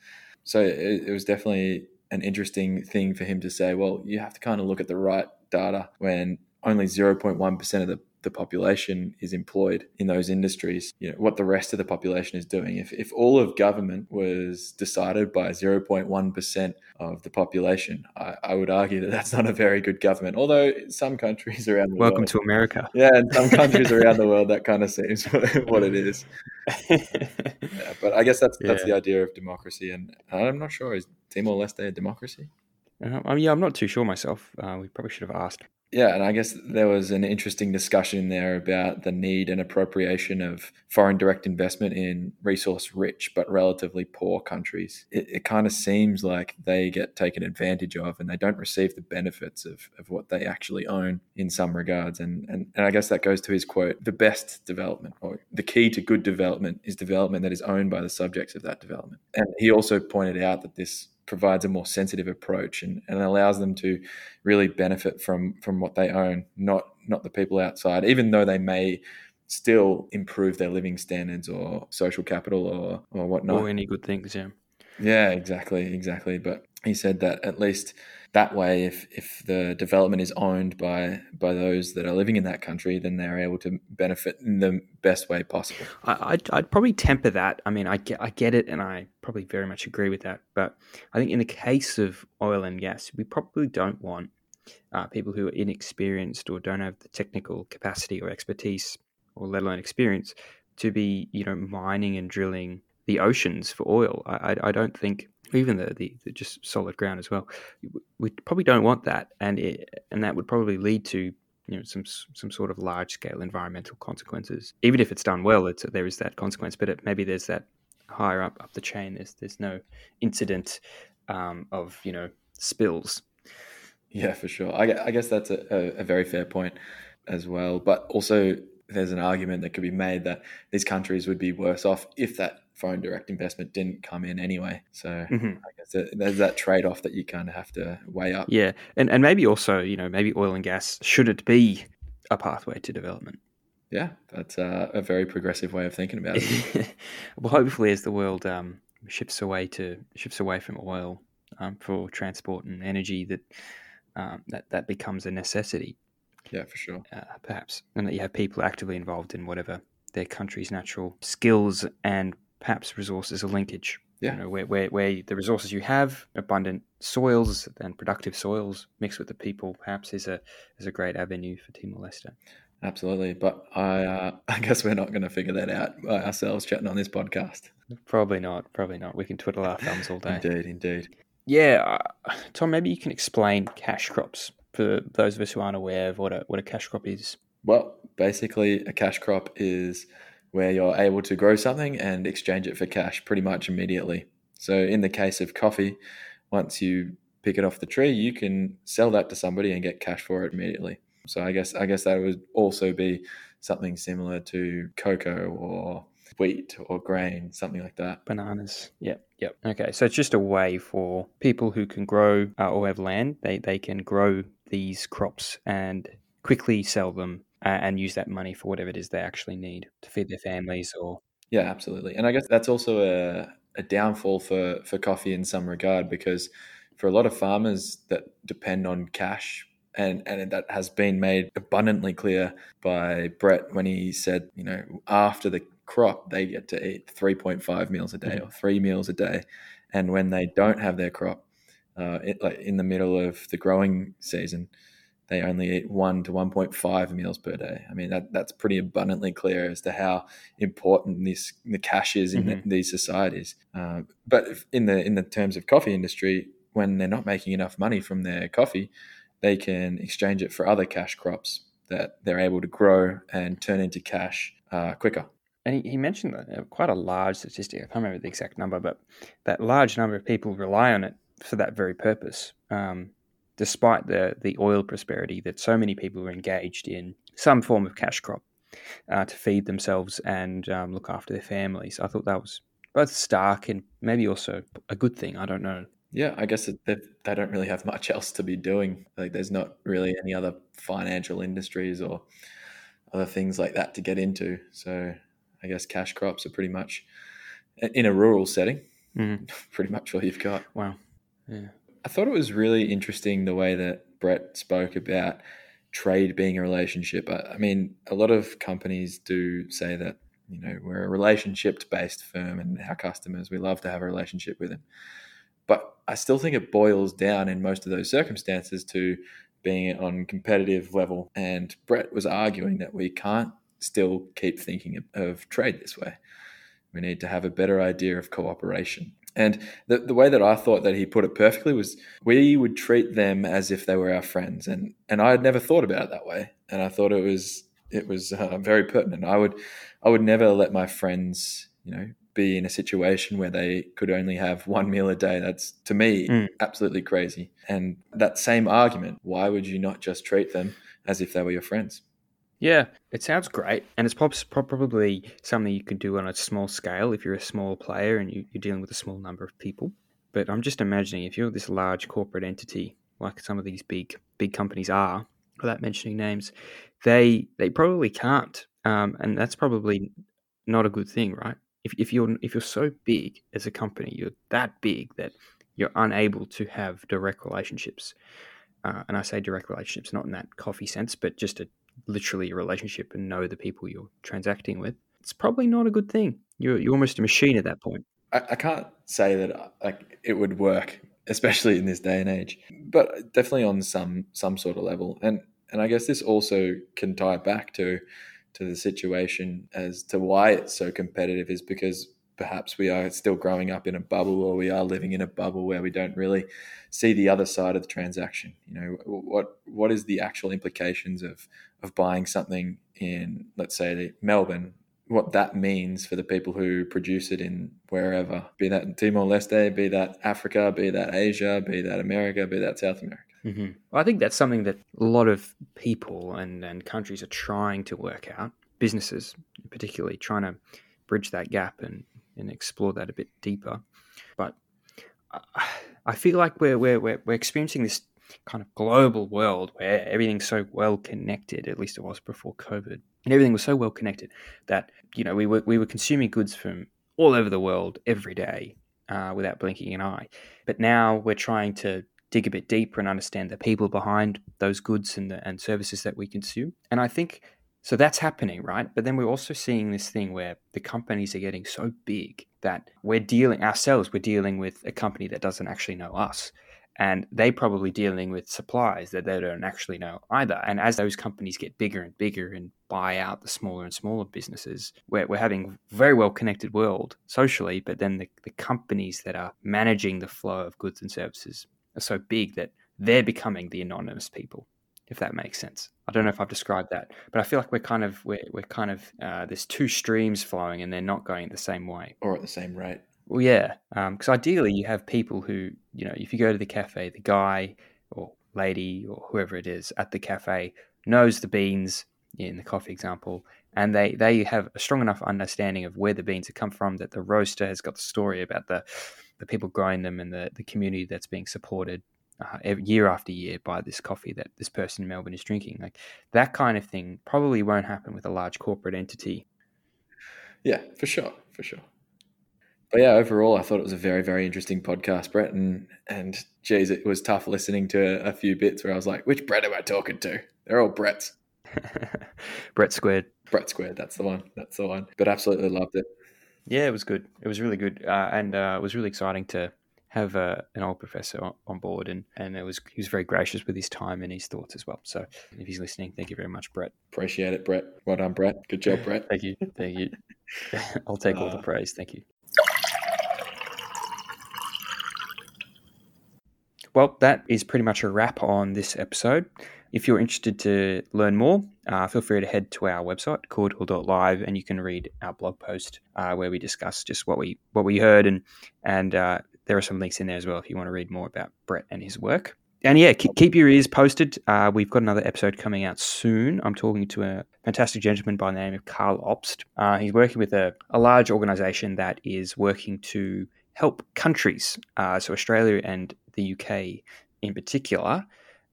So it, it was definitely an interesting thing for him to say, well, you have to kind of look at the right data when only 0.1% of the the population is employed in those industries, you know, what the rest of the population is doing. If, if all of government was decided by 0.1% of the population, I, I, would argue that that's not a very good government. Although some countries around the Welcome world. to America. Yeah, in some countries around the world, that kind of seems what it is. yeah, but I guess that's, that's yeah. the idea of democracy. And I'm not sure, is Timor Leste a democracy? Uh, yeah, I'm not too sure myself. Uh, we probably should have asked. Yeah, and I guess there was an interesting discussion there about the need and appropriation of foreign direct investment in resource rich but relatively poor countries. It, it kind of seems like they get taken advantage of and they don't receive the benefits of, of what they actually own in some regards. And, and, and I guess that goes to his quote the best development or the key to good development is development that is owned by the subjects of that development. And he also pointed out that this provides a more sensitive approach and, and allows them to really benefit from from what they own, not not the people outside, even though they may still improve their living standards or social capital or or whatnot. Or any good things, yeah. Yeah, exactly, exactly. But he said that at least that way, if if the development is owned by by those that are living in that country, then they're able to benefit in the best way possible. I, would I'd probably temper that. I mean, I get I get it, and I probably very much agree with that. But I think in the case of oil and gas, we probably don't want uh, people who are inexperienced or don't have the technical capacity or expertise, or let alone experience, to be you know mining and drilling the oceans for oil. I, I, I don't think even the, the, the, just solid ground as well. We probably don't want that, and it, and that would probably lead to you know some some sort of large scale environmental consequences. Even if it's done well, it's there is that consequence, but it, maybe there's that higher up up the chain. There's there's no incident um, of you know spills. Yeah, for sure. I, I guess that's a, a, very fair point as well. But also, there's an argument that could be made that these countries would be worse off if that foreign direct investment didn't come in anyway. So mm-hmm. I guess there's that trade off that you kind of have to weigh up. Yeah, and and maybe also you know maybe oil and gas should it be a pathway to development. Yeah, that's a, a very progressive way of thinking about it. well, hopefully, as the world um, shifts away to shifts away from oil um, for transport and energy, that um, that that becomes a necessity. Yeah, for sure. Uh, perhaps, and that you have people actively involved in whatever their country's natural skills and perhaps resources are linkage. Yeah. You know, where, where, where the resources you have, abundant soils and productive soils mixed with the people, perhaps is a is a great avenue for Timor Leste. Absolutely, but I uh, I guess we're not going to figure that out by ourselves chatting on this podcast. Probably not. Probably not. We can twiddle our thumbs all day. indeed, indeed. Yeah, uh, Tom. Maybe you can explain cash crops for those of us who aren't aware of what a what a cash crop is. Well, basically, a cash crop is where you're able to grow something and exchange it for cash pretty much immediately. So, in the case of coffee, once you pick it off the tree, you can sell that to somebody and get cash for it immediately. So, I guess I guess that would also be something similar to cocoa or wheat or grain, something like that. Bananas. Yep. Yep. Okay. So it's just a way for people who can grow uh, or have land, they, they can grow these crops and quickly sell them and use that money for whatever it is they actually need to feed their families or. Yeah, absolutely. And I guess that's also a, a downfall for, for coffee in some regard because for a lot of farmers that depend on cash and and that has been made abundantly clear by Brett when he said, you know, after the crop, they get to eat 3.5 meals a day mm-hmm. or three meals a day. And when they don't have their crop, uh, it, like in the middle of the growing season, they only eat one to 1.5 meals per day. I mean, that, that's pretty abundantly clear as to how important this the cash is in mm-hmm. the, these societies. Uh, but in the in the terms of coffee industry, when they're not making enough money from their coffee, they can exchange it for other cash crops that they're able to grow and turn into cash uh, quicker and he, he mentioned uh, quite a large statistic. I can't remember the exact number, but that large number of people rely on it for that very purpose. Um, despite the the oil prosperity, that so many people are engaged in some form of cash crop uh, to feed themselves and um, look after their families. I thought that was both stark and maybe also a good thing. I don't know. Yeah, I guess they, they don't really have much else to be doing. Like, there's not really any other financial industries or other things like that to get into. So I guess cash crops are pretty much in a rural setting, mm. pretty much all you've got. Wow. Yeah. I thought it was really interesting the way that Brett spoke about trade being a relationship. I, I mean, a lot of companies do say that, you know, we're a relationship based firm and our customers, we love to have a relationship with them. But I still think it boils down in most of those circumstances to being on competitive level. And Brett was arguing that we can't still keep thinking of trade this way. We need to have a better idea of cooperation. And the, the way that I thought that he put it perfectly was we would treat them as if they were our friends. And, and I had never thought about it that way. And I thought it was, it was uh, very pertinent. I would, I would never let my friends, you know, be in a situation where they could only have one meal a day. That's to me mm. absolutely crazy. And that same argument, why would you not just treat them as if they were your friends? Yeah, it sounds great, and it's probably something you could do on a small scale if you're a small player and you, are dealing with a small number of people. But I'm just imagining if you're this large corporate entity, like some of these big big companies are, without mentioning names, they they probably can't, um, and that's probably not a good thing, right? If, if you're if you're so big as a company, you're that big that you're unable to have direct relationships. Uh, and I say direct relationships not in that coffee sense, but just a literally a relationship and know the people you're transacting with, it's probably not a good thing. You're, you're almost a machine at that point. I, I can't say that uh, like it would work, especially in this day and age, but definitely on some some sort of level. And and I guess this also can tie back to to the situation as to why it's so competitive is because perhaps we are still growing up in a bubble or we are living in a bubble where we don't really see the other side of the transaction. You know what what is the actual implications of of buying something in let's say Melbourne? What that means for the people who produce it in wherever be that Timor Leste be that Africa be that Asia be that America be that South America. Mm-hmm. well, I think that's something that a lot of people and, and countries are trying to work out. Businesses particularly trying to bridge that gap and and explore that a bit deeper. But I feel like we're, we're, we're, we're experiencing this kind of global world where everything's so well connected, at least it was before COVID, and everything was so well connected that, you know, we were, we were consuming goods from all over the world every day uh, without blinking an eye. But now we're trying to dig a bit deeper and understand the people behind those goods and, the, and services that we consume. And I think so that's happening, right? But then we're also seeing this thing where the companies are getting so big that we're dealing ourselves, we're dealing with a company that doesn't actually know us. And they probably dealing with suppliers that they don't actually know either. And as those companies get bigger and bigger and buy out the smaller and smaller businesses, we're, we're having very well connected world socially, but then the, the companies that are managing the flow of goods and services are so big that they're becoming the anonymous people if that makes sense. I don't know if I've described that, but I feel like we're kind of we're, we're kind of uh, there's two streams flowing and they're not going the same way or at the same rate. Well, yeah, because um, ideally you have people who you know if you go to the cafe, the guy or lady or whoever it is at the cafe knows the beans in the coffee example, and they they have a strong enough understanding of where the beans have come from that the roaster has got the story about the the people growing them and the, the community that's being supported uh, year after year by this coffee that this person in Melbourne is drinking. Like that kind of thing probably won't happen with a large corporate entity. Yeah, for sure, for sure. But yeah, overall, I thought it was a very, very interesting podcast, Brett. And and geez, it was tough listening to a few bits where I was like, which Brett am I talking to? They're all Bretts. Brett squared. Brett squared. That's the one. That's the one. But absolutely loved it. Yeah, it was good. It was really good, uh, and uh, it was really exciting to have uh, an old professor on board, and and it was he was very gracious with his time and his thoughts as well. So if he's listening, thank you very much, Brett. Appreciate it, Brett. Well done, Brett. Good job, Brett. thank you, thank you. I'll take all the uh, praise. Thank you. Well, that is pretty much a wrap on this episode. If you're interested to learn more, uh, feel free to head to our website, cordial.live, and you can read our blog post uh, where we discuss just what we what we heard and and uh, there are some links in there as well if you want to read more about Brett and his work. And yeah, keep your ears posted. Uh, we've got another episode coming out soon. I'm talking to a fantastic gentleman by the name of Carl Obst. Uh, he's working with a, a, large organization that is working to help countries, uh, so Australia and the UK in particular,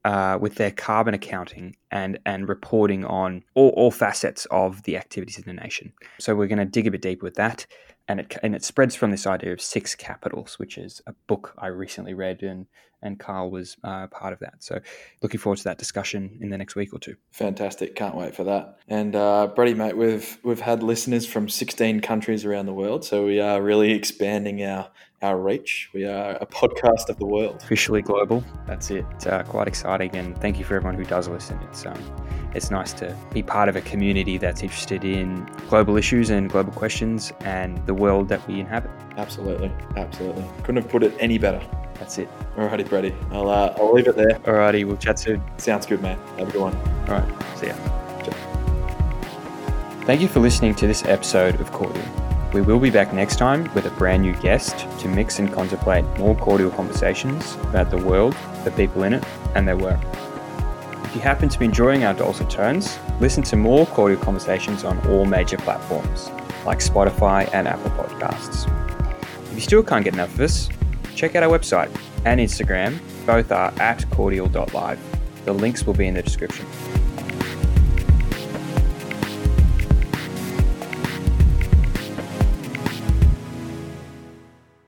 uh, with their carbon accounting and and reporting on all, all facets of the activities in the nation. So we're going to dig a bit deeper with that and it and it spreads from this idea of six capitals, which is a book I recently read, and and Carl was uh, part of that. So, looking forward to that discussion in the next week or two. Fantastic! Can't wait for that. And uh, Brady, mate, we've we've had listeners from 16 countries around the world, so we are really expanding our our reach. We are a podcast of the world, officially global. That's it. It's uh, quite exciting, and thank you for everyone who does listen. It's um, it's nice to be part of a community that's interested in global issues and global questions and the world that we inhabit. Absolutely, absolutely. Couldn't have put it any better. That's it. Alrighty, Brady. I'll uh, I'll leave it there. Alrighty, we'll chat soon. Sounds good, man. Have a good one. All right, see ya. Thank you for listening to this episode of Cordial. We will be back next time with a brand new guest to mix and contemplate more cordial conversations about the world, the people in it, and their work. If you happen to be enjoying our dulcet tones, listen to more cordial conversations on all major platforms like Spotify and Apple Podcasts. If you still can't get enough of us, check out our website and Instagram. Both are at cordial.live. The links will be in the description.